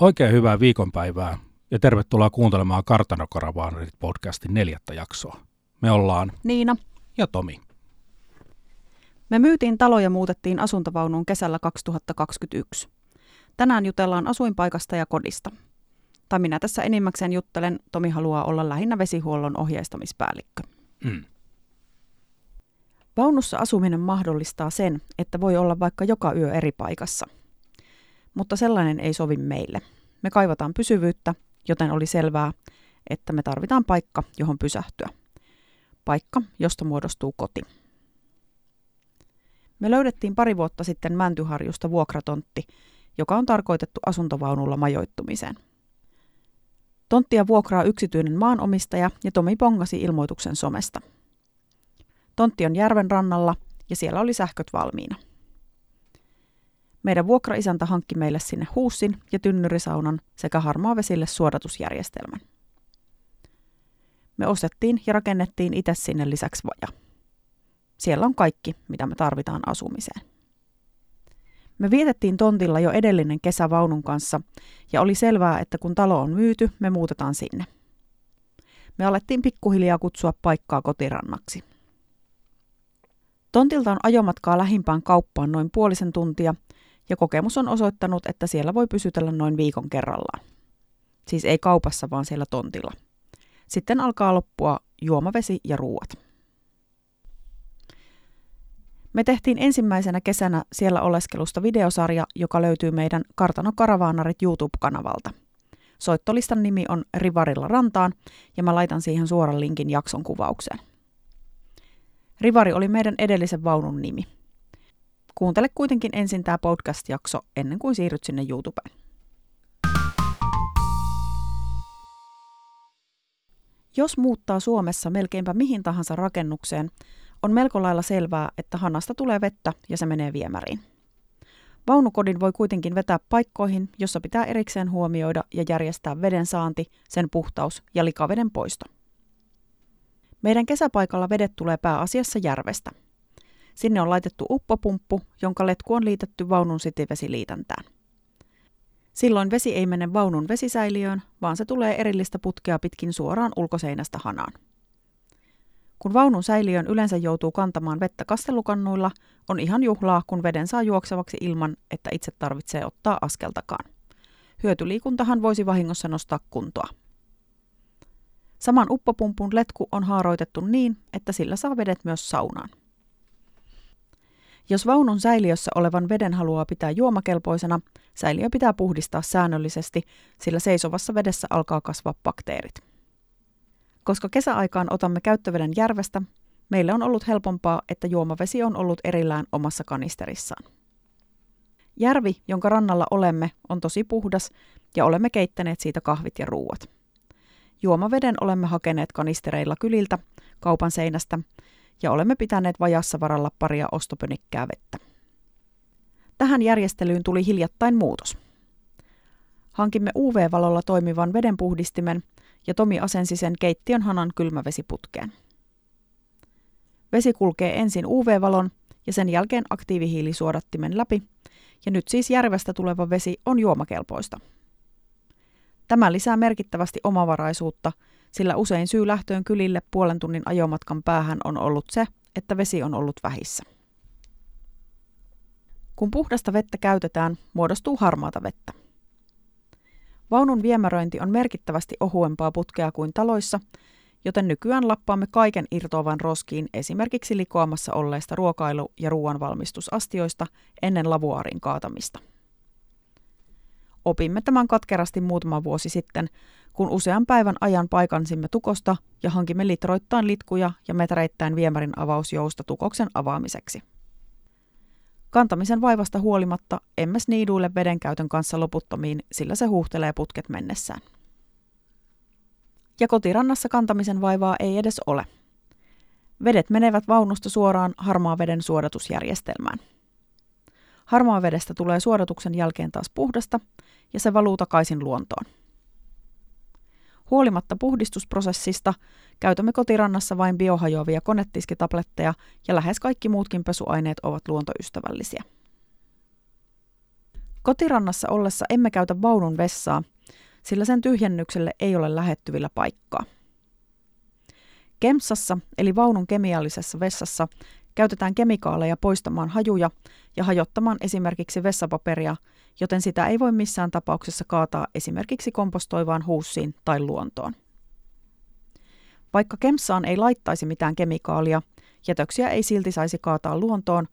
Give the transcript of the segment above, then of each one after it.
Oikein hyvää viikonpäivää ja tervetuloa kuuntelemaan Kartanokaravaanarit podcastin neljättä jaksoa. Me ollaan Niina. ja Tomi. Me myytiin talo ja muutettiin asuntovaunuun kesällä 2021. Tänään jutellaan asuinpaikasta ja kodista. Tai minä tässä enimmäkseen juttelen, Tomi haluaa olla lähinnä vesihuollon ohjeistamispäällikkö. Mm. Vaunussa asuminen mahdollistaa sen, että voi olla vaikka joka yö eri paikassa. Mutta sellainen ei sovi meille. Me kaivataan pysyvyyttä, joten oli selvää, että me tarvitaan paikka, johon pysähtyä. Paikka, josta muodostuu koti. Me löydettiin pari vuotta sitten Mäntyharjusta vuokratontti, joka on tarkoitettu asuntovaunulla majoittumiseen. Tonttia vuokraa yksityinen maanomistaja ja Tomi pongasi ilmoituksen somesta. Tontti on järven rannalla ja siellä oli sähköt valmiina. Meidän vuokraisäntä hankki meille sinne huussin ja tynnyrisaunan sekä harmaavesille suodatusjärjestelmän. Me ostettiin ja rakennettiin itse sinne lisäksi vaja. Siellä on kaikki, mitä me tarvitaan asumiseen. Me vietettiin tontilla jo edellinen kesä vaunun kanssa ja oli selvää, että kun talo on myyty, me muutetaan sinne. Me alettiin pikkuhiljaa kutsua paikkaa kotirannaksi. Tontilta on ajomatkaa lähimpään kauppaan noin puolisen tuntia ja kokemus on osoittanut, että siellä voi pysytellä noin viikon kerrallaan. Siis ei kaupassa, vaan siellä tontilla. Sitten alkaa loppua juomavesi ja ruuat. Me tehtiin ensimmäisenä kesänä siellä oleskelusta videosarja, joka löytyy meidän Kartano Karavaanarit YouTube-kanavalta. Soittolistan nimi on Rivarilla rantaan ja mä laitan siihen suoran linkin jakson kuvaukseen. Rivari oli meidän edellisen vaunun nimi. Kuuntele kuitenkin ensin tämä podcast-jakso ennen kuin siirryt sinne YouTubeen. Jos muuttaa Suomessa melkeinpä mihin tahansa rakennukseen, on melko lailla selvää, että hanasta tulee vettä ja se menee viemäriin. Vaunukodin voi kuitenkin vetää paikkoihin, jossa pitää erikseen huomioida ja järjestää veden saanti, sen puhtaus ja likaveden poisto. Meidän kesäpaikalla vedet tulee pääasiassa järvestä. Sinne on laitettu uppopumppu, jonka letku on liitetty vaunun sitivesiliitäntään. Silloin vesi ei mene vaunun vesisäiliöön, vaan se tulee erillistä putkea pitkin suoraan ulkoseinästä hanaan. Kun vaunun säiliön yleensä joutuu kantamaan vettä kastelukannuilla, on ihan juhlaa, kun veden saa juoksevaksi ilman, että itse tarvitsee ottaa askeltakaan. Hyötyliikuntahan voisi vahingossa nostaa kuntoa. Saman uppopumpun letku on haaroitettu niin, että sillä saa vedet myös saunaan. Jos vaunun säiliössä olevan veden haluaa pitää juomakelpoisena, säiliö pitää puhdistaa säännöllisesti, sillä seisovassa vedessä alkaa kasvaa bakteerit. Koska kesäaikaan otamme käyttöveden järvestä, meille on ollut helpompaa, että juomavesi on ollut erillään omassa kanisterissaan. Järvi, jonka rannalla olemme, on tosi puhdas ja olemme keittäneet siitä kahvit ja ruuat. Juomaveden olemme hakeneet kanistereilla kyliltä, kaupan seinästä ja olemme pitäneet vajassa varalla paria ostopönikkää vettä. Tähän järjestelyyn tuli hiljattain muutos. Hankimme UV-valolla toimivan vedenpuhdistimen ja Tomi asensi sen keittiön hanan kylmävesiputkeen. Vesi kulkee ensin UV-valon ja sen jälkeen aktiivihiilisuodattimen läpi, ja nyt siis järvestä tuleva vesi on juomakelpoista. Tämä lisää merkittävästi omavaraisuutta, sillä usein syy lähtöön kylille puolen tunnin ajomatkan päähän on ollut se, että vesi on ollut vähissä. Kun puhdasta vettä käytetään, muodostuu harmaata vettä. Vaunun viemäröinti on merkittävästi ohuempaa putkea kuin taloissa, joten nykyään lappaamme kaiken irtoavan roskiin esimerkiksi likoamassa olleista ruokailu- ja ruoanvalmistusastioista ennen lavuaarin kaatamista. Opimme tämän katkerasti muutama vuosi sitten, kun usean päivän ajan paikansimme tukosta ja hankimme litroittain litkuja ja metreittäin viemärin avausjousta tukoksen avaamiseksi. Kantamisen vaivasta huolimatta emme sniiduille vedenkäytön kanssa loputtomiin, sillä se huuhtelee putket mennessään. Ja kotirannassa kantamisen vaivaa ei edes ole. Vedet menevät vaunusta suoraan harmaa veden suodatusjärjestelmään. Harmaa vedestä tulee suodatuksen jälkeen taas puhdasta ja se valuu takaisin luontoon. Huolimatta puhdistusprosessista käytämme kotirannassa vain biohajoavia konetiskitabletteja ja lähes kaikki muutkin pesuaineet ovat luontoystävällisiä. Kotirannassa ollessa emme käytä vaunun vessaa, sillä sen tyhjennykselle ei ole lähettyvillä paikkaa. Kemsassa, eli vaunun kemiallisessa vessassa, käytetään kemikaaleja poistamaan hajuja ja hajottamaan esimerkiksi vessapaperia, joten sitä ei voi missään tapauksessa kaataa esimerkiksi kompostoivaan huussiin tai luontoon. Vaikka kemsaan ei laittaisi mitään kemikaalia, jätöksiä ei silti saisi kaataa luontoon,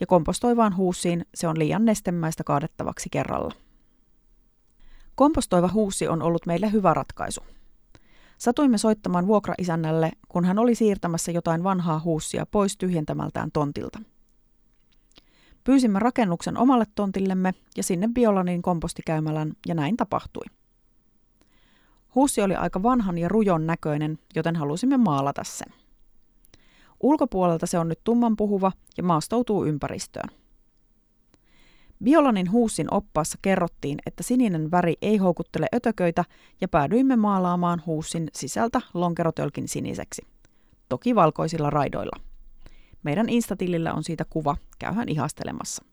ja kompostoivaan huussiin se on liian nestemäistä kaadettavaksi kerralla. Kompostoiva huussi on ollut meille hyvä ratkaisu. Satuimme soittamaan vuokraisännälle, kun hän oli siirtämässä jotain vanhaa huussia pois tyhjentämältään tontilta. Pyysimme rakennuksen omalle tontillemme ja sinne Biolanin kompostikäymälän, ja näin tapahtui. Huussi oli aika vanhan ja rujon näköinen, joten halusimme maalata sen. Ulkopuolelta se on nyt tummanpuhuva ja maastoutuu ympäristöön. Biolanin huussin oppaassa kerrottiin, että sininen väri ei houkuttele ötököitä ja päädyimme maalaamaan huussin sisältä lonkerotölkin siniseksi. Toki valkoisilla raidoilla. Meidän Instatilillä on siitä kuva, käyhän ihastelemassa.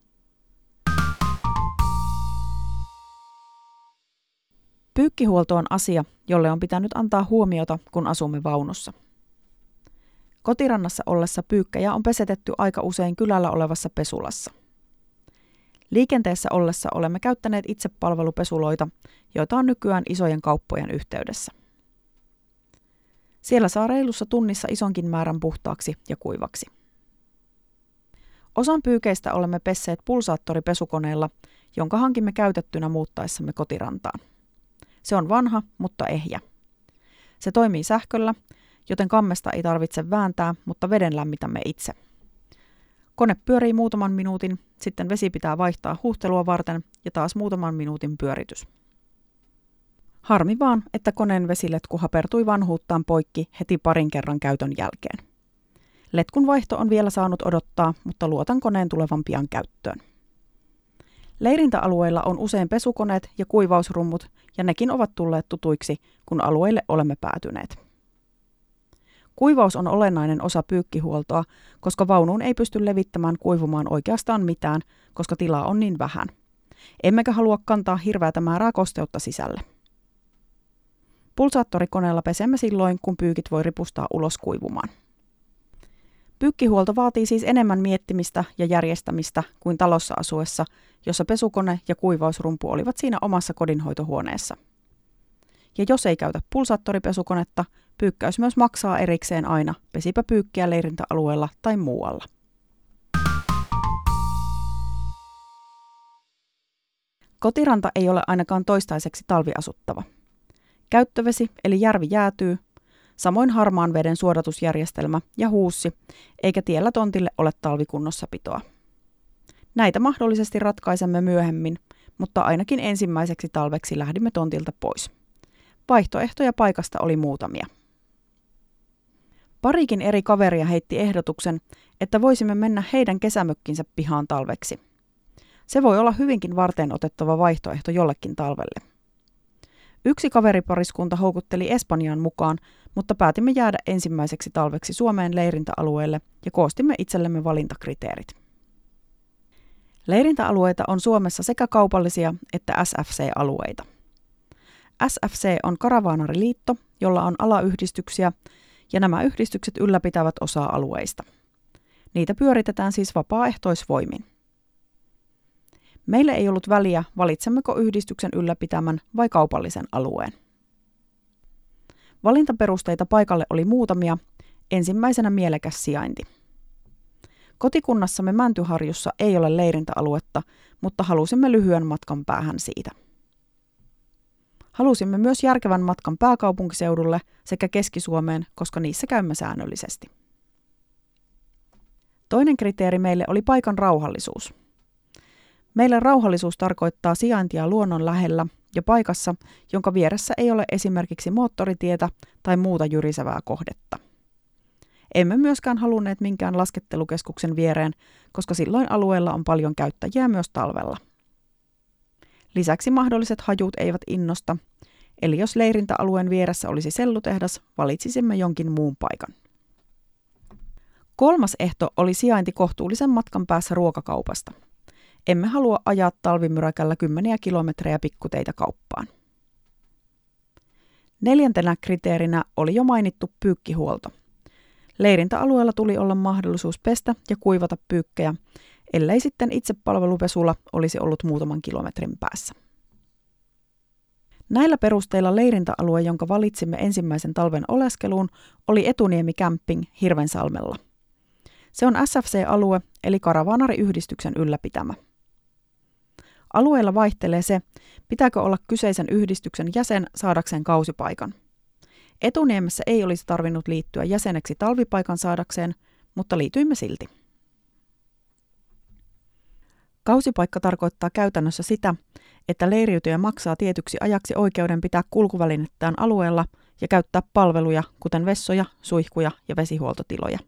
Pyykkihuolto on asia, jolle on pitänyt antaa huomiota, kun asumme vaunussa. Kotirannassa ollessa pyykkejä on pesetetty aika usein kylällä olevassa pesulassa. Liikenteessä ollessa olemme käyttäneet itsepalvelupesuloita, joita on nykyään isojen kauppojen yhteydessä. Siellä saa reilussa tunnissa isonkin määrän puhtaaksi ja kuivaksi. Osan pyykeistä olemme pesseet pulsaattoripesukoneella, jonka hankimme käytettynä muuttaessamme kotirantaan. Se on vanha, mutta ehjä. Se toimii sähköllä, joten kammesta ei tarvitse vääntää, mutta veden lämmitämme itse. Kone pyörii muutaman minuutin, sitten vesi pitää vaihtaa huhtelua varten ja taas muutaman minuutin pyöritys. Harmi vaan, että koneen vesiletku hapertui vanhuuttaan poikki heti parin kerran käytön jälkeen. Letkun vaihto on vielä saanut odottaa, mutta luotan koneen tulevan pian käyttöön. Leirintäalueilla on usein pesukoneet ja kuivausrummut, ja nekin ovat tulleet tutuiksi, kun alueille olemme päätyneet. Kuivaus on olennainen osa pyykkihuoltoa, koska vaunuun ei pysty levittämään kuivumaan oikeastaan mitään, koska tilaa on niin vähän. Emmekä halua kantaa hirveätä määrää kosteutta sisälle. Pulsaattorikoneella pesemme silloin, kun pyykit voi ripustaa ulos kuivumaan. Pyykkihuolto vaatii siis enemmän miettimistä ja järjestämistä kuin talossa asuessa, jossa pesukone ja kuivausrumpu olivat siinä omassa kodinhoitohuoneessa. Ja jos ei käytä pulsaattoripesukonetta, pyykkäys myös maksaa erikseen aina, pesipä pyykkiä leirintäalueella tai muualla. Kotiranta ei ole ainakaan toistaiseksi talviasuttava. Käyttövesi eli järvi jäätyy, samoin harmaan veden suodatusjärjestelmä ja huussi, eikä tiellä tontille ole talvikunnossapitoa. Näitä mahdollisesti ratkaisemme myöhemmin, mutta ainakin ensimmäiseksi talveksi lähdimme tontilta pois. Vaihtoehtoja paikasta oli muutamia. Parikin eri kaveria heitti ehdotuksen, että voisimme mennä heidän kesämökkinsä pihaan talveksi. Se voi olla hyvinkin varten otettava vaihtoehto jollekin talvelle. Yksi kaveripariskunta houkutteli Espanjaan mukaan, mutta päätimme jäädä ensimmäiseksi talveksi Suomeen leirintäalueelle ja koostimme itsellemme valintakriteerit. Leirintäalueita on Suomessa sekä kaupallisia että SFC-alueita. SFC on Karavaanariliitto, jolla on alayhdistyksiä, ja nämä yhdistykset ylläpitävät osaa alueista. Niitä pyöritetään siis vapaaehtoisvoimin. Meille ei ollut väliä, valitsemmeko yhdistyksen ylläpitämän vai kaupallisen alueen. Valintaperusteita paikalle oli muutamia, ensimmäisenä mielekäs sijainti. Kotikunnassamme Mäntyharjussa ei ole leirintäaluetta, mutta halusimme lyhyen matkan päähän siitä. Halusimme myös järkevän matkan pääkaupunkiseudulle sekä Keski-Suomeen, koska niissä käymme säännöllisesti. Toinen kriteeri meille oli paikan rauhallisuus. Meille rauhallisuus tarkoittaa sijaintia luonnon lähellä ja paikassa, jonka vieressä ei ole esimerkiksi moottoritietä tai muuta jyrisevää kohdetta. Emme myöskään halunneet minkään laskettelukeskuksen viereen, koska silloin alueella on paljon käyttäjiä myös talvella. Lisäksi mahdolliset hajut eivät innosta, eli jos leirintäalueen vieressä olisi sellutehdas, valitsisimme jonkin muun paikan. Kolmas ehto oli sijainti kohtuullisen matkan päässä ruokakaupasta – emme halua ajaa talvimyräkällä kymmeniä kilometrejä pikkuteitä kauppaan. Neljäntenä kriteerinä oli jo mainittu pyykkihuolto. Leirintäalueella tuli olla mahdollisuus pestä ja kuivata pyykkejä, ellei sitten itse palvelupesulla olisi ollut muutaman kilometrin päässä. Näillä perusteilla leirintäalue, jonka valitsimme ensimmäisen talven oleskeluun, oli Etuniemi Camping Hirvensalmella. Se on SFC-alue, eli Karavaanari-yhdistyksen ylläpitämä. Alueella vaihtelee se, pitääkö olla kyseisen yhdistyksen jäsen saadakseen kausipaikan. Etuniemessä ei olisi tarvinnut liittyä jäseneksi talvipaikan saadakseen, mutta liityimme silti. Kausipaikka tarkoittaa käytännössä sitä, että leiriytyjä maksaa tietyksi ajaksi oikeuden pitää kulkuvälinettään alueella ja käyttää palveluja, kuten vessoja, suihkuja ja vesihuoltotiloja.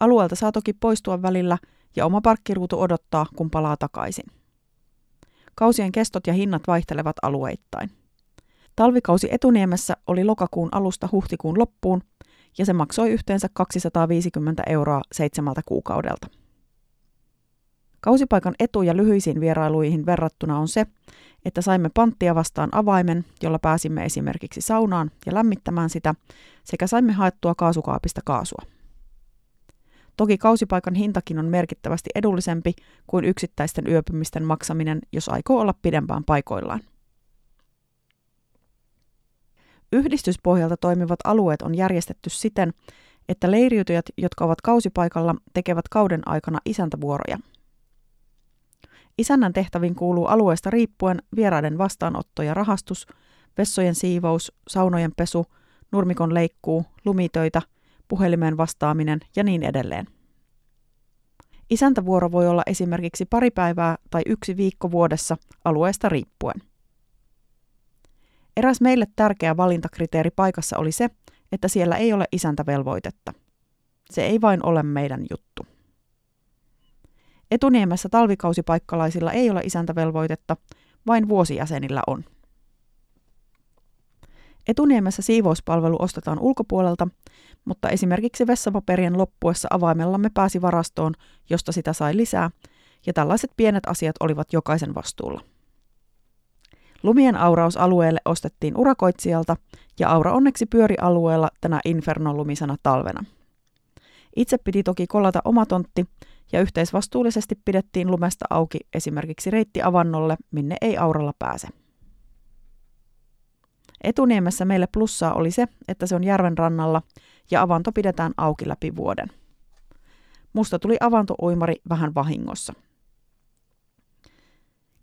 Alueelta saa toki poistua välillä ja oma parkkiruutu odottaa, kun palaa takaisin. Kausien kestot ja hinnat vaihtelevat alueittain. Talvikausi Etuniemessä oli lokakuun alusta huhtikuun loppuun ja se maksoi yhteensä 250 euroa seitsemältä kuukaudelta. Kausipaikan etu ja lyhyisiin vierailuihin verrattuna on se, että saimme panttia vastaan avaimen, jolla pääsimme esimerkiksi saunaan ja lämmittämään sitä, sekä saimme haettua kaasukaapista kaasua. Toki kausipaikan hintakin on merkittävästi edullisempi kuin yksittäisten yöpymisten maksaminen, jos aikoo olla pidempään paikoillaan. Yhdistyspohjalta toimivat alueet on järjestetty siten, että leiriytyjät, jotka ovat kausipaikalla, tekevät kauden aikana isäntävuoroja – Isännän tehtäviin kuuluu alueesta riippuen vieraiden vastaanotto ja rahastus, vessojen siivous, saunojen pesu, nurmikon leikkuu, lumitöitä, puhelimeen vastaaminen ja niin edelleen. Isäntävuoro voi olla esimerkiksi pari päivää tai yksi viikko vuodessa alueesta riippuen. Eräs meille tärkeä valintakriteeri paikassa oli se, että siellä ei ole isäntävelvoitetta. Se ei vain ole meidän juttu. Etuniemessä talvikausipaikkalaisilla ei ole isäntävelvoitetta, vain vuosijäsenillä on. Etuniemessä siivouspalvelu ostetaan ulkopuolelta, mutta esimerkiksi vessapaperien loppuessa avaimellamme pääsi varastoon, josta sitä sai lisää, ja tällaiset pienet asiat olivat jokaisen vastuulla. Lumien aurausalueelle ostettiin urakoitsijalta, ja aura onneksi pyöri alueella tänä inferno-lumisena talvena. Itse piti toki kolata oma tontti, ja yhteisvastuullisesti pidettiin lumesta auki esimerkiksi reitti avannolle, minne ei auralla pääse. Etuniemessä meille plussaa oli se, että se on järven rannalla ja avanto pidetään auki läpi vuoden. Musta tuli avantouimari vähän vahingossa.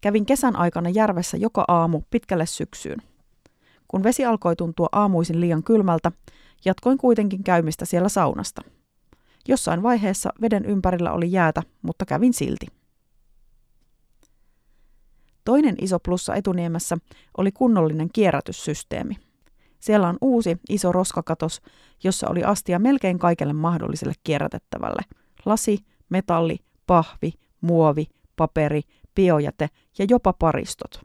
Kävin kesän aikana järvessä joka aamu pitkälle syksyyn. Kun vesi alkoi tuntua aamuisin liian kylmältä, jatkoin kuitenkin käymistä siellä saunasta – Jossain vaiheessa veden ympärillä oli jäätä, mutta kävin silti. Toinen iso plussa etuniemessä oli kunnollinen kierrätyssysteemi. Siellä on uusi iso roskakatos, jossa oli astia melkein kaikelle mahdolliselle kierrätettävälle. Lasi, metalli, pahvi, muovi, paperi, biojäte ja jopa paristot.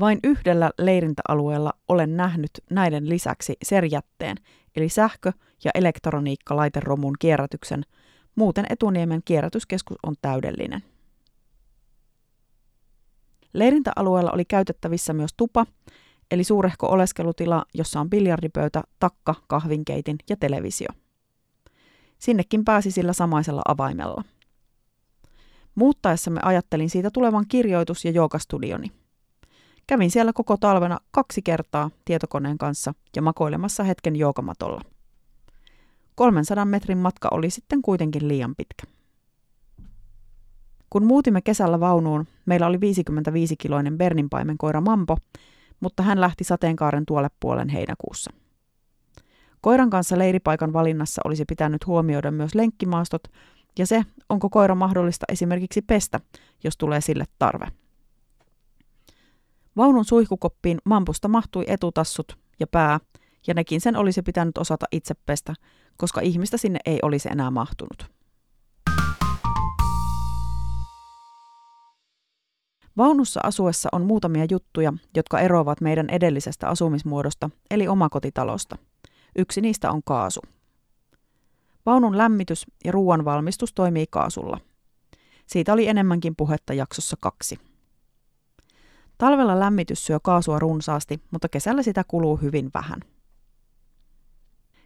Vain yhdellä leirintäalueella olen nähnyt näiden lisäksi serjätteen, eli sähkö- ja elektroniikkalaiteromun kierrätyksen, muuten Etuniemen kierrätyskeskus on täydellinen. Leirintäalueella oli käytettävissä myös tupa, eli suurehko oleskelutila, jossa on biljardipöytä, takka, kahvinkeitin ja televisio. Sinnekin pääsi sillä samaisella avaimella. Muuttaessamme ajattelin siitä tulevan kirjoitus- ja joogastudioni. Kävin siellä koko talvena kaksi kertaa tietokoneen kanssa ja makoilemassa hetken joogamatolla. 300 metrin matka oli sitten kuitenkin liian pitkä. Kun muutimme kesällä vaunuun, meillä oli 55-kiloinen Berninpaimen koira Mampo, mutta hän lähti sateenkaaren tuolle puolen heinäkuussa. Koiran kanssa leiripaikan valinnassa olisi pitänyt huomioida myös lenkkimaastot ja se, onko koira mahdollista esimerkiksi pestä, jos tulee sille tarve. Vaunun suihkukoppiin mampusta mahtui etutassut ja pää, ja nekin sen olisi pitänyt osata itse pestä, koska ihmistä sinne ei olisi enää mahtunut. Vaunussa asuessa on muutamia juttuja, jotka eroavat meidän edellisestä asumismuodosta, eli omakotitalosta. Yksi niistä on kaasu. Vaunun lämmitys ja ruoan valmistus toimii kaasulla. Siitä oli enemmänkin puhetta jaksossa kaksi. Talvella lämmitys syö kaasua runsaasti, mutta kesällä sitä kuluu hyvin vähän.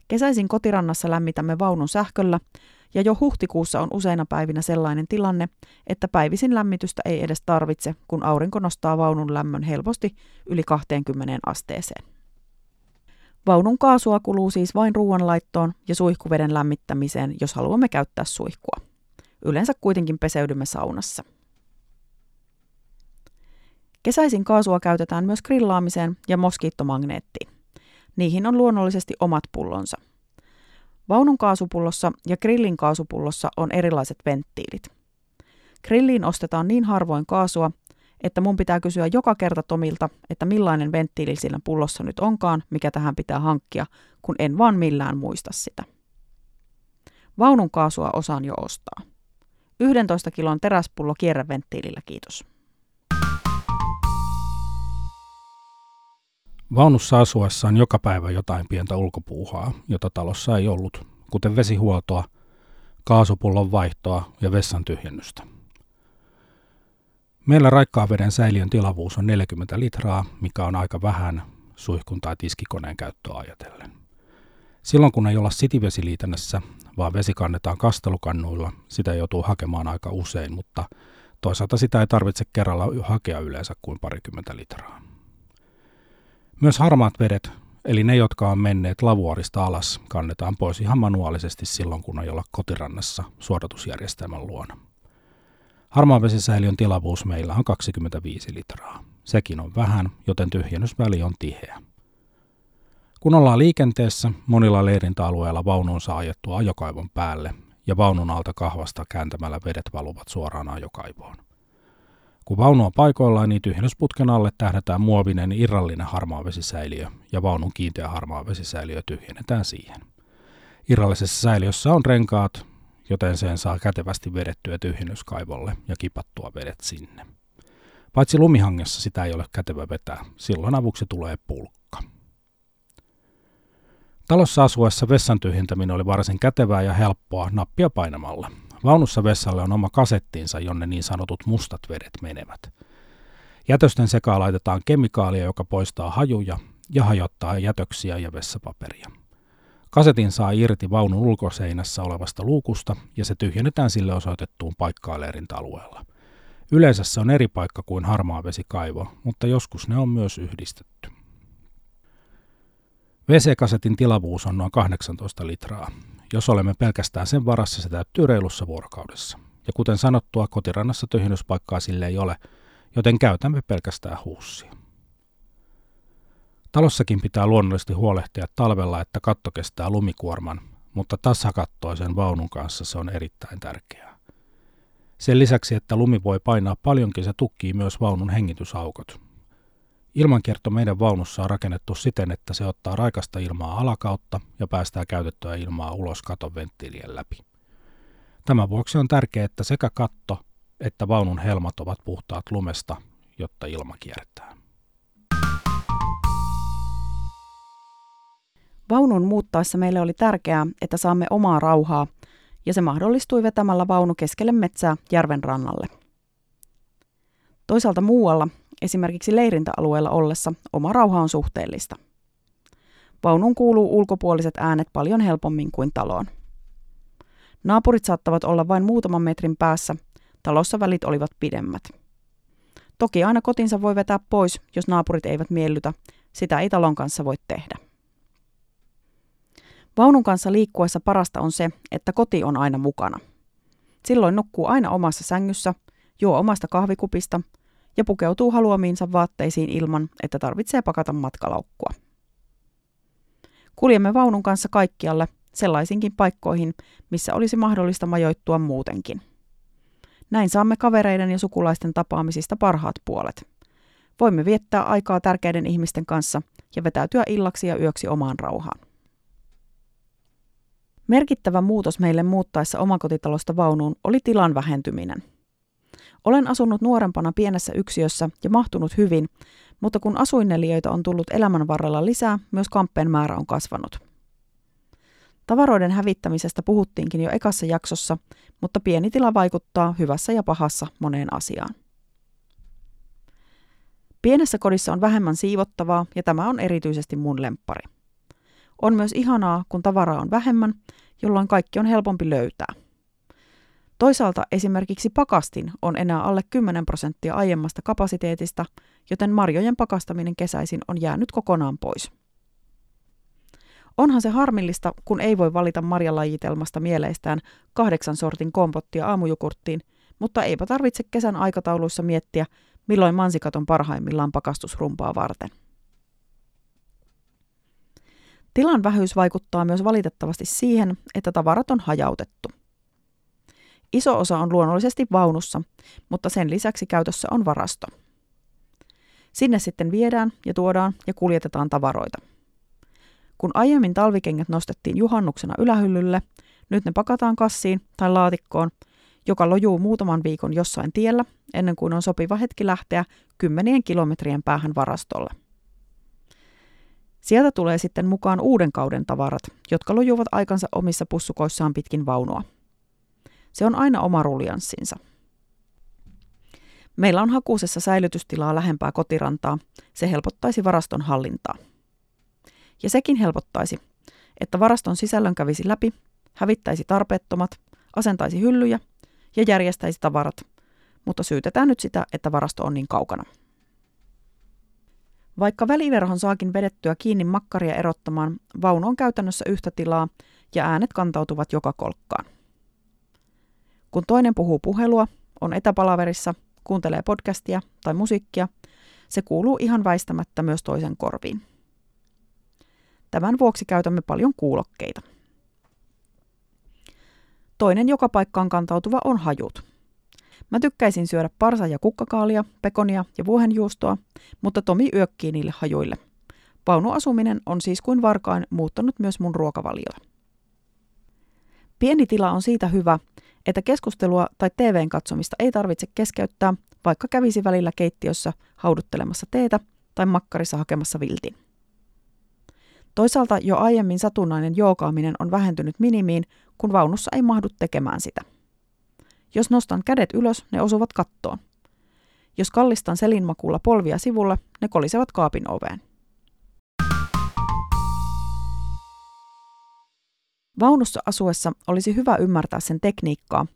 Kesäisin kotirannassa lämmitämme vaunun sähköllä, ja jo huhtikuussa on useina päivinä sellainen tilanne, että päivisin lämmitystä ei edes tarvitse, kun aurinko nostaa vaunun lämmön helposti yli 20 asteeseen. Vaunun kaasua kuluu siis vain ruoanlaittoon ja suihkuveden lämmittämiseen, jos haluamme käyttää suihkua. Yleensä kuitenkin peseydymme saunassa. Kesäisin kaasua käytetään myös grillaamiseen ja moskiittomagneettiin. Niihin on luonnollisesti omat pullonsa. Vaunun kaasupullossa ja grillin kaasupullossa on erilaiset venttiilit. Grilliin ostetaan niin harvoin kaasua, että mun pitää kysyä joka kerta Tomilta, että millainen venttiili sillä pullossa nyt onkaan, mikä tähän pitää hankkia, kun en vaan millään muista sitä. Vaunun kaasua osaan jo ostaa. 11 kilon teräspullo kierreventtiilillä, kiitos. Vaunussa asuessa on joka päivä jotain pientä ulkopuuhaa, jota talossa ei ollut, kuten vesihuoltoa, kaasupullon vaihtoa ja vessan tyhjennystä. Meillä raikkaan veden säiliön tilavuus on 40 litraa, mikä on aika vähän suihkun tai tiskikoneen käyttöä ajatellen. Silloin kun ei olla sitivesiliitännässä, vaan vesi kannetaan kastelukannuilla, sitä joutuu hakemaan aika usein, mutta toisaalta sitä ei tarvitse kerralla hakea yleensä kuin parikymmentä litraa. Myös harmaat vedet, eli ne, jotka on menneet lavuorista alas, kannetaan pois ihan manuaalisesti silloin, kun ei olla kotirannassa suodatusjärjestelmän luona. Harmaavesisäiliön tilavuus meillä on 25 litraa. Sekin on vähän, joten tyhjennysväli on tiheä. Kun ollaan liikenteessä, monilla leirintäalueilla vaunuun saa ajettua ajokaivon päälle ja vaunun alta kahvasta kääntämällä vedet valuvat suoraan ajokaivoon. Kun vaunu on paikoillaan, niin tyhjennysputken alle tähdätään muovinen irrallinen harmaavesisäiliö ja vaunun kiinteä harmaavesisäiliö tyhjennetään siihen. Irrallisessa säiliössä on renkaat, joten sen saa kätevästi vedettyä tyhjennyskaivolle ja kipattua vedet sinne. Paitsi lumihangessa sitä ei ole kätevä vetää, silloin avuksi tulee pulkka. Talossa asuessa vessan tyhjentäminen oli varsin kätevää ja helppoa nappia painamalla. Vaunussa vessalle on oma kasettiinsa, jonne niin sanotut mustat vedet menevät. Jätösten sekaan laitetaan kemikaalia, joka poistaa hajuja ja hajottaa jätöksiä ja vessapaperia. Kasetin saa irti vaunun ulkoseinässä olevasta luukusta ja se tyhjennetään sille osoitettuun paikkaan leirintäalueella. Yleensä se on eri paikka kuin harmaa vesikaivo, mutta joskus ne on myös yhdistetty. WC-kasetin tilavuus on noin 18 litraa. Jos olemme pelkästään sen varassa, se täyttyy reilussa vuorokaudessa. Ja kuten sanottua, kotirannassa tyhjennyspaikkaa sille ei ole, joten käytämme pelkästään huussia. Talossakin pitää luonnollisesti huolehtia talvella, että katto kestää lumikuorman, mutta tasakattoisen vaunun kanssa se on erittäin tärkeää. Sen lisäksi, että lumi voi painaa paljonkin, se tukkii myös vaunun hengitysaukot. Ilmankierto meidän vaunussa on rakennettu siten, että se ottaa raikasta ilmaa alakautta ja päästää käytettyä ilmaa ulos katon venttiilien läpi. Tämän vuoksi on tärkeää, että sekä katto että vaunun helmat ovat puhtaat lumesta, jotta ilma kiertää. Vaunun muuttaessa meille oli tärkeää, että saamme omaa rauhaa, ja se mahdollistui vetämällä vaunu keskelle metsää järven rannalle. Toisaalta muualla, esimerkiksi leirintäalueella ollessa, oma rauha on suhteellista. Vaunun kuuluu ulkopuoliset äänet paljon helpommin kuin taloon. Naapurit saattavat olla vain muutaman metrin päässä, talossa välit olivat pidemmät. Toki aina kotinsa voi vetää pois, jos naapurit eivät miellytä, sitä ei talon kanssa voi tehdä. Vaunun kanssa liikkuessa parasta on se, että koti on aina mukana. Silloin nukkuu aina omassa sängyssä, juo omasta kahvikupista ja pukeutuu haluamiinsa vaatteisiin ilman, että tarvitsee pakata matkalaukkua. Kuljemme vaunun kanssa kaikkialle, sellaisinkin paikkoihin, missä olisi mahdollista majoittua muutenkin. Näin saamme kavereiden ja sukulaisten tapaamisista parhaat puolet. Voimme viettää aikaa tärkeiden ihmisten kanssa ja vetäytyä illaksi ja yöksi omaan rauhaan. Merkittävä muutos meille muuttaessa omakotitalosta vaunuun oli tilan vähentyminen. Olen asunut nuorempana pienessä yksiössä ja mahtunut hyvin, mutta kun asuinnelijöitä on tullut elämän varrella lisää, myös kamppeen määrä on kasvanut. Tavaroiden hävittämisestä puhuttiinkin jo ekassa jaksossa, mutta pieni tila vaikuttaa hyvässä ja pahassa moneen asiaan. Pienessä kodissa on vähemmän siivottavaa ja tämä on erityisesti mun lemppari. On myös ihanaa, kun tavaraa on vähemmän, jolloin kaikki on helpompi löytää. Toisaalta esimerkiksi pakastin on enää alle 10 prosenttia aiemmasta kapasiteetista, joten marjojen pakastaminen kesäisin on jäänyt kokonaan pois. Onhan se harmillista, kun ei voi valita marjalajitelmasta mieleistään kahdeksan sortin kompottia aamujukurttiin, mutta eipä tarvitse kesän aikatauluissa miettiä, milloin mansikat on parhaimmillaan pakastusrumpaa varten. Tilan vähyys vaikuttaa myös valitettavasti siihen, että tavarat on hajautettu. Iso osa on luonnollisesti vaunussa, mutta sen lisäksi käytössä on varasto. Sinne sitten viedään ja tuodaan ja kuljetetaan tavaroita. Kun aiemmin talvikengät nostettiin juhannuksena ylähyllylle, nyt ne pakataan kassiin tai laatikkoon, joka lojuu muutaman viikon jossain tiellä ennen kuin on sopiva hetki lähteä kymmenien kilometrien päähän varastolle. Sieltä tulee sitten mukaan uuden kauden tavarat, jotka lojuvat aikansa omissa pussukoissaan pitkin vaunua. Se on aina oma ruljanssinsa. Meillä on hakuusessa säilytystilaa lähempää kotirantaa. Se helpottaisi varaston hallintaa. Ja sekin helpottaisi, että varaston sisällön kävisi läpi, hävittäisi tarpeettomat, asentaisi hyllyjä ja järjestäisi tavarat, mutta syytetään nyt sitä, että varasto on niin kaukana. Vaikka väliverhon saakin vedettyä kiinni makkaria erottamaan, vaunu on käytännössä yhtä tilaa ja äänet kantautuvat joka kolkkaan. Kun toinen puhuu puhelua, on etäpalaverissa, kuuntelee podcastia tai musiikkia, se kuuluu ihan väistämättä myös toisen korviin. Tämän vuoksi käytämme paljon kuulokkeita. Toinen joka paikkaan kantautuva on hajut. Mä tykkäisin syödä parsa- ja kukkakaalia, pekonia ja vuohenjuustoa, mutta Tomi yökkii niille hajuille. Vaunuasuminen on siis kuin varkain muuttanut myös mun ruokavaliota. Pieni tila on siitä hyvä, että keskustelua tai TVn katsomista ei tarvitse keskeyttää, vaikka kävisi välillä keittiössä hauduttelemassa teetä tai makkarissa hakemassa viltin. Toisaalta jo aiemmin satunnainen jookaaminen on vähentynyt minimiin, kun vaunussa ei mahdu tekemään sitä. Jos nostan kädet ylös, ne osuvat kattoon. Jos kallistan selinmakuulla polvia sivulle, ne kolisevat kaapin oveen. Vaunussa asuessa olisi hyvä ymmärtää sen tekniikkaa.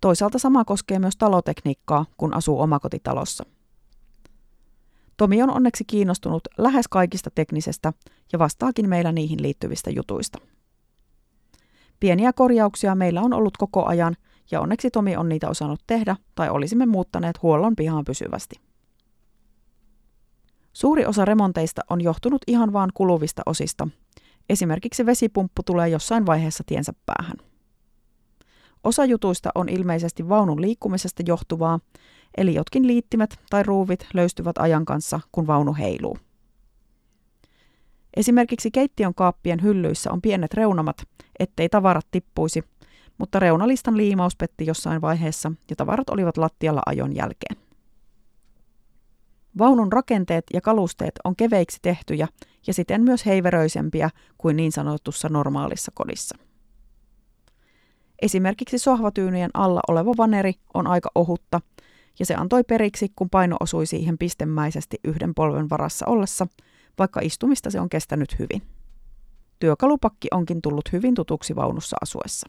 Toisaalta sama koskee myös talotekniikkaa, kun asuu omakotitalossa. Tomi on onneksi kiinnostunut lähes kaikista teknisestä ja vastaakin meillä niihin liittyvistä jutuista. Pieniä korjauksia meillä on ollut koko ajan ja onneksi Tomi on niitä osannut tehdä tai olisimme muuttaneet huollon pihaan pysyvästi. Suuri osa remonteista on johtunut ihan vaan kuluvista osista. Esimerkiksi vesipumppu tulee jossain vaiheessa tiensä päähän. Osa jutuista on ilmeisesti vaunun liikkumisesta johtuvaa, eli jotkin liittimet tai ruuvit löystyvät ajan kanssa, kun vaunu heiluu. Esimerkiksi keittiön kaappien hyllyissä on pienet reunamat, ettei tavarat tippuisi, mutta reunalistan liimaus petti jossain vaiheessa ja tavarat olivat lattialla ajon jälkeen. Vaunun rakenteet ja kalusteet on keveiksi tehtyjä ja siten myös heiveröisempiä kuin niin sanotussa normaalissa kodissa. Esimerkiksi sohvatyynyjen alla oleva vaneri on aika ohutta ja se antoi periksi, kun paino osui siihen pistemäisesti yhden polven varassa ollessa, vaikka istumista se on kestänyt hyvin. Työkalupakki onkin tullut hyvin tutuksi vaunussa asuessa.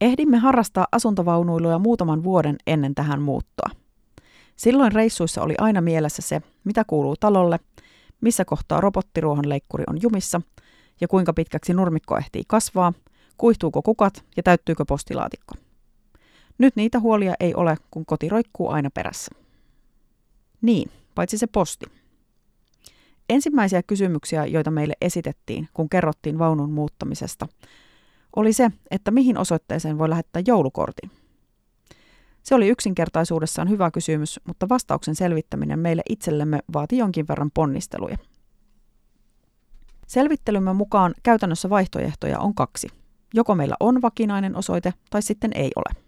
Ehdimme harrastaa asuntovaunuiluja muutaman vuoden ennen tähän muuttoa. Silloin reissuissa oli aina mielessä se, mitä kuuluu talolle, missä kohtaa robottiruohonleikkuri on jumissa ja kuinka pitkäksi nurmikko ehtii kasvaa, kuihtuuko kukat ja täyttyykö postilaatikko. Nyt niitä huolia ei ole, kun koti roikkuu aina perässä. Niin, paitsi se posti. Ensimmäisiä kysymyksiä, joita meille esitettiin, kun kerrottiin vaunun muuttamisesta, oli se, että mihin osoitteeseen voi lähettää joulukortin. Se oli yksinkertaisuudessaan hyvä kysymys, mutta vastauksen selvittäminen meille itsellemme vaati jonkin verran ponnisteluja. Selvittelymme mukaan käytännössä vaihtoehtoja on kaksi. Joko meillä on vakinainen osoite tai sitten ei ole.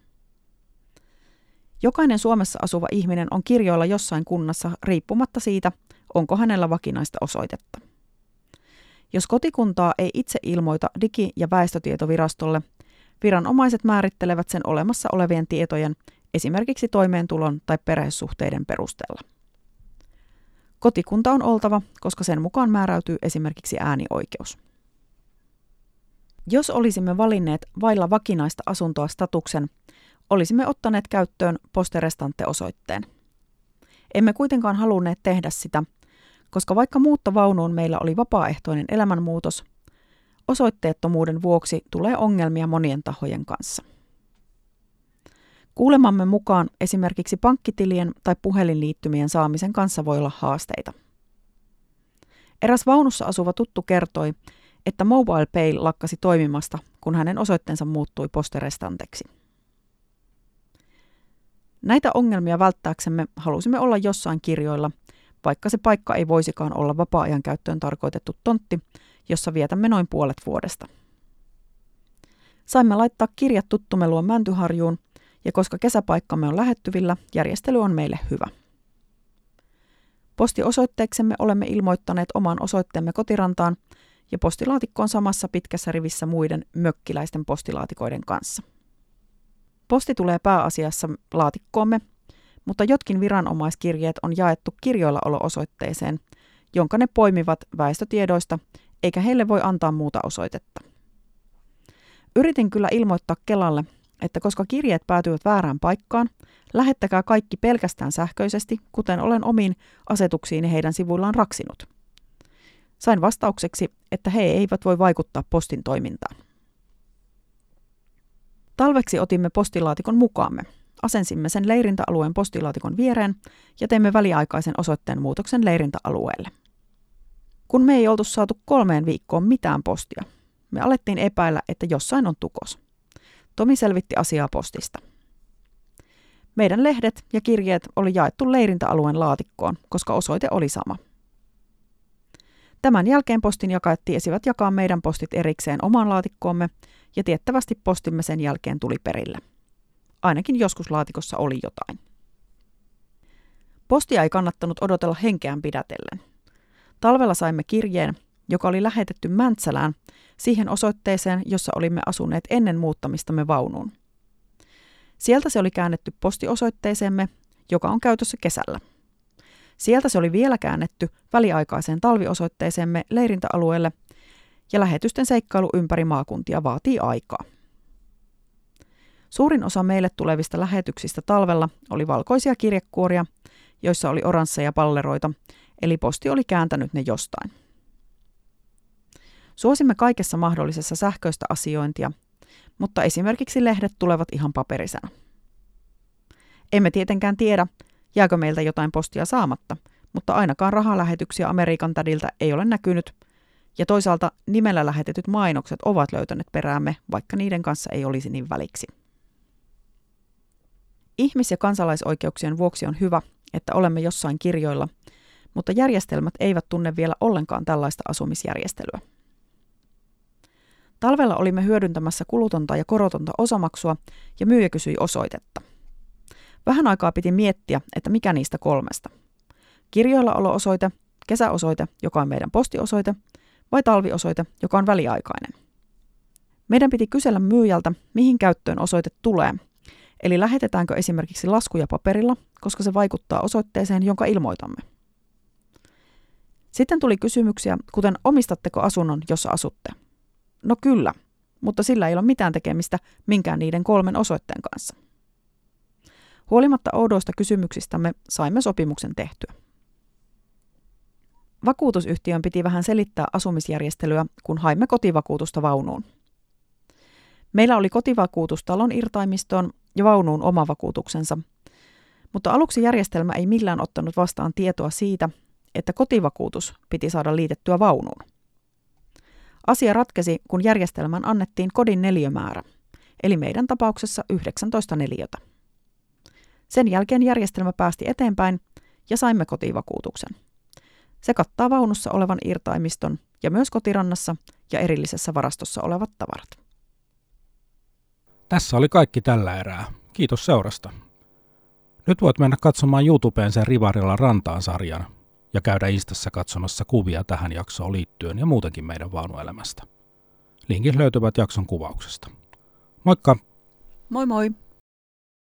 Jokainen Suomessa asuva ihminen on kirjoilla jossain kunnassa riippumatta siitä, onko hänellä vakinaista osoitetta. Jos kotikuntaa ei itse ilmoita Digi- ja väestötietovirastolle, viranomaiset määrittelevät sen olemassa olevien tietojen, esimerkiksi toimeentulon tai perhesuhteiden perusteella. Kotikunta on oltava, koska sen mukaan määräytyy esimerkiksi äänioikeus. Jos olisimme valinneet vailla vakinaista asuntoa statuksen, olisimme ottaneet käyttöön posterestante-osoitteen. Emme kuitenkaan halunneet tehdä sitä, koska vaikka muuttovaunuun meillä oli vapaaehtoinen elämänmuutos, osoitteettomuuden vuoksi tulee ongelmia monien tahojen kanssa. Kuulemamme mukaan esimerkiksi pankkitilien tai puhelinliittymien saamisen kanssa voi olla haasteita. Eräs vaunussa asuva tuttu kertoi, että Mobile Pay lakkasi toimimasta, kun hänen osoitteensa muuttui posterestanteksi. Näitä ongelmia välttääksemme halusimme olla jossain kirjoilla, vaikka se paikka ei voisikaan olla vapaa-ajan käyttöön tarkoitettu tontti, jossa vietämme noin puolet vuodesta. Saimme laittaa kirjat tuttumme Mäntyharjuun, ja koska kesäpaikkamme on lähettyvillä, järjestely on meille hyvä. Postiosoitteeksemme olemme ilmoittaneet oman osoitteemme kotirantaan, ja postilaatikko on samassa pitkässä rivissä muiden mökkiläisten postilaatikoiden kanssa. Posti tulee pääasiassa laatikkoomme, mutta jotkin viranomaiskirjeet on jaettu kirjoilla olo-osoitteeseen, jonka ne poimivat väestötiedoista, eikä heille voi antaa muuta osoitetta. Yritin kyllä ilmoittaa Kelalle, että koska kirjeet päätyvät väärään paikkaan, lähettäkää kaikki pelkästään sähköisesti, kuten olen omiin asetuksiini heidän sivuillaan raksinut. Sain vastaukseksi, että he eivät voi vaikuttaa postin toimintaan. Talveksi otimme postilaatikon mukaamme. Asensimme sen leirintäalueen postilaatikon viereen ja teimme väliaikaisen osoitteen muutoksen leirintäalueelle. Kun me ei oltu saatu kolmeen viikkoon mitään postia, me alettiin epäillä, että jossain on tukos. Tomi selvitti asiaa postista. Meidän lehdet ja kirjeet oli jaettu leirintäalueen laatikkoon, koska osoite oli sama. Tämän jälkeen postin jakajat tiesivät jakaa meidän postit erikseen omaan laatikkoomme ja tiettävästi postimme sen jälkeen tuli perille. Ainakin joskus laatikossa oli jotain. Postia ei kannattanut odotella henkeään pidätellen. Talvella saimme kirjeen, joka oli lähetetty Mäntsälään siihen osoitteeseen, jossa olimme asuneet ennen muuttamistamme vaunuun. Sieltä se oli käännetty postiosoitteeseemme, joka on käytössä kesällä. Sieltä se oli vielä käännetty väliaikaiseen talviosoitteeseemme leirintäalueelle, ja lähetysten seikkailu ympäri maakuntia vaatii aikaa. Suurin osa meille tulevista lähetyksistä talvella oli valkoisia kirjekuoria, joissa oli oransseja palleroita, eli posti oli kääntänyt ne jostain. Suosimme kaikessa mahdollisessa sähköistä asiointia, mutta esimerkiksi lehdet tulevat ihan paperisena. Emme tietenkään tiedä, jääkö meiltä jotain postia saamatta, mutta ainakaan rahalähetyksiä Amerikan tädiltä ei ole näkynyt, ja toisaalta nimellä lähetetyt mainokset ovat löytäneet peräämme, vaikka niiden kanssa ei olisi niin väliksi. Ihmis- ja kansalaisoikeuksien vuoksi on hyvä, että olemme jossain kirjoilla, mutta järjestelmät eivät tunne vielä ollenkaan tällaista asumisjärjestelyä. Talvella olimme hyödyntämässä kulutonta ja korotonta osamaksua ja myyjä kysyi osoitetta. Vähän aikaa piti miettiä, että mikä niistä kolmesta. Kirjoilla olo-osoite, kesäosoite, joka on meidän postiosoite, vai talviosoite, joka on väliaikainen. Meidän piti kysellä myyjältä, mihin käyttöön osoite tulee, eli lähetetäänkö esimerkiksi laskuja paperilla, koska se vaikuttaa osoitteeseen, jonka ilmoitamme. Sitten tuli kysymyksiä, kuten omistatteko asunnon, jossa asutte. No kyllä, mutta sillä ei ole mitään tekemistä minkään niiden kolmen osoitteen kanssa. Huolimatta oudoista kysymyksistämme saimme sopimuksen tehtyä. Vakuutusyhtiön piti vähän selittää asumisjärjestelyä, kun haimme kotivakuutusta vaunuun. Meillä oli kotivakuutus talon irtaimistoon ja vaunuun oma vakuutuksensa, mutta aluksi järjestelmä ei millään ottanut vastaan tietoa siitä, että kotivakuutus piti saada liitettyä vaunuun. Asia ratkesi, kun järjestelmän annettiin kodin neliömäärä, eli meidän tapauksessa 19 neliötä. Sen jälkeen järjestelmä päästi eteenpäin ja saimme kotivakuutuksen. Se kattaa vaunussa olevan irtaimiston ja myös kotirannassa ja erillisessä varastossa olevat tavarat. Tässä oli kaikki tällä erää. Kiitos seurasta. Nyt voit mennä katsomaan YouTubeen sen Rivarilla rantaan sarjan. Ja käydä Instassa katsomassa kuvia tähän jaksoon liittyen ja muutenkin meidän vaunuelämästä. Linkit löytyvät jakson kuvauksesta. Moikka! Moi moi!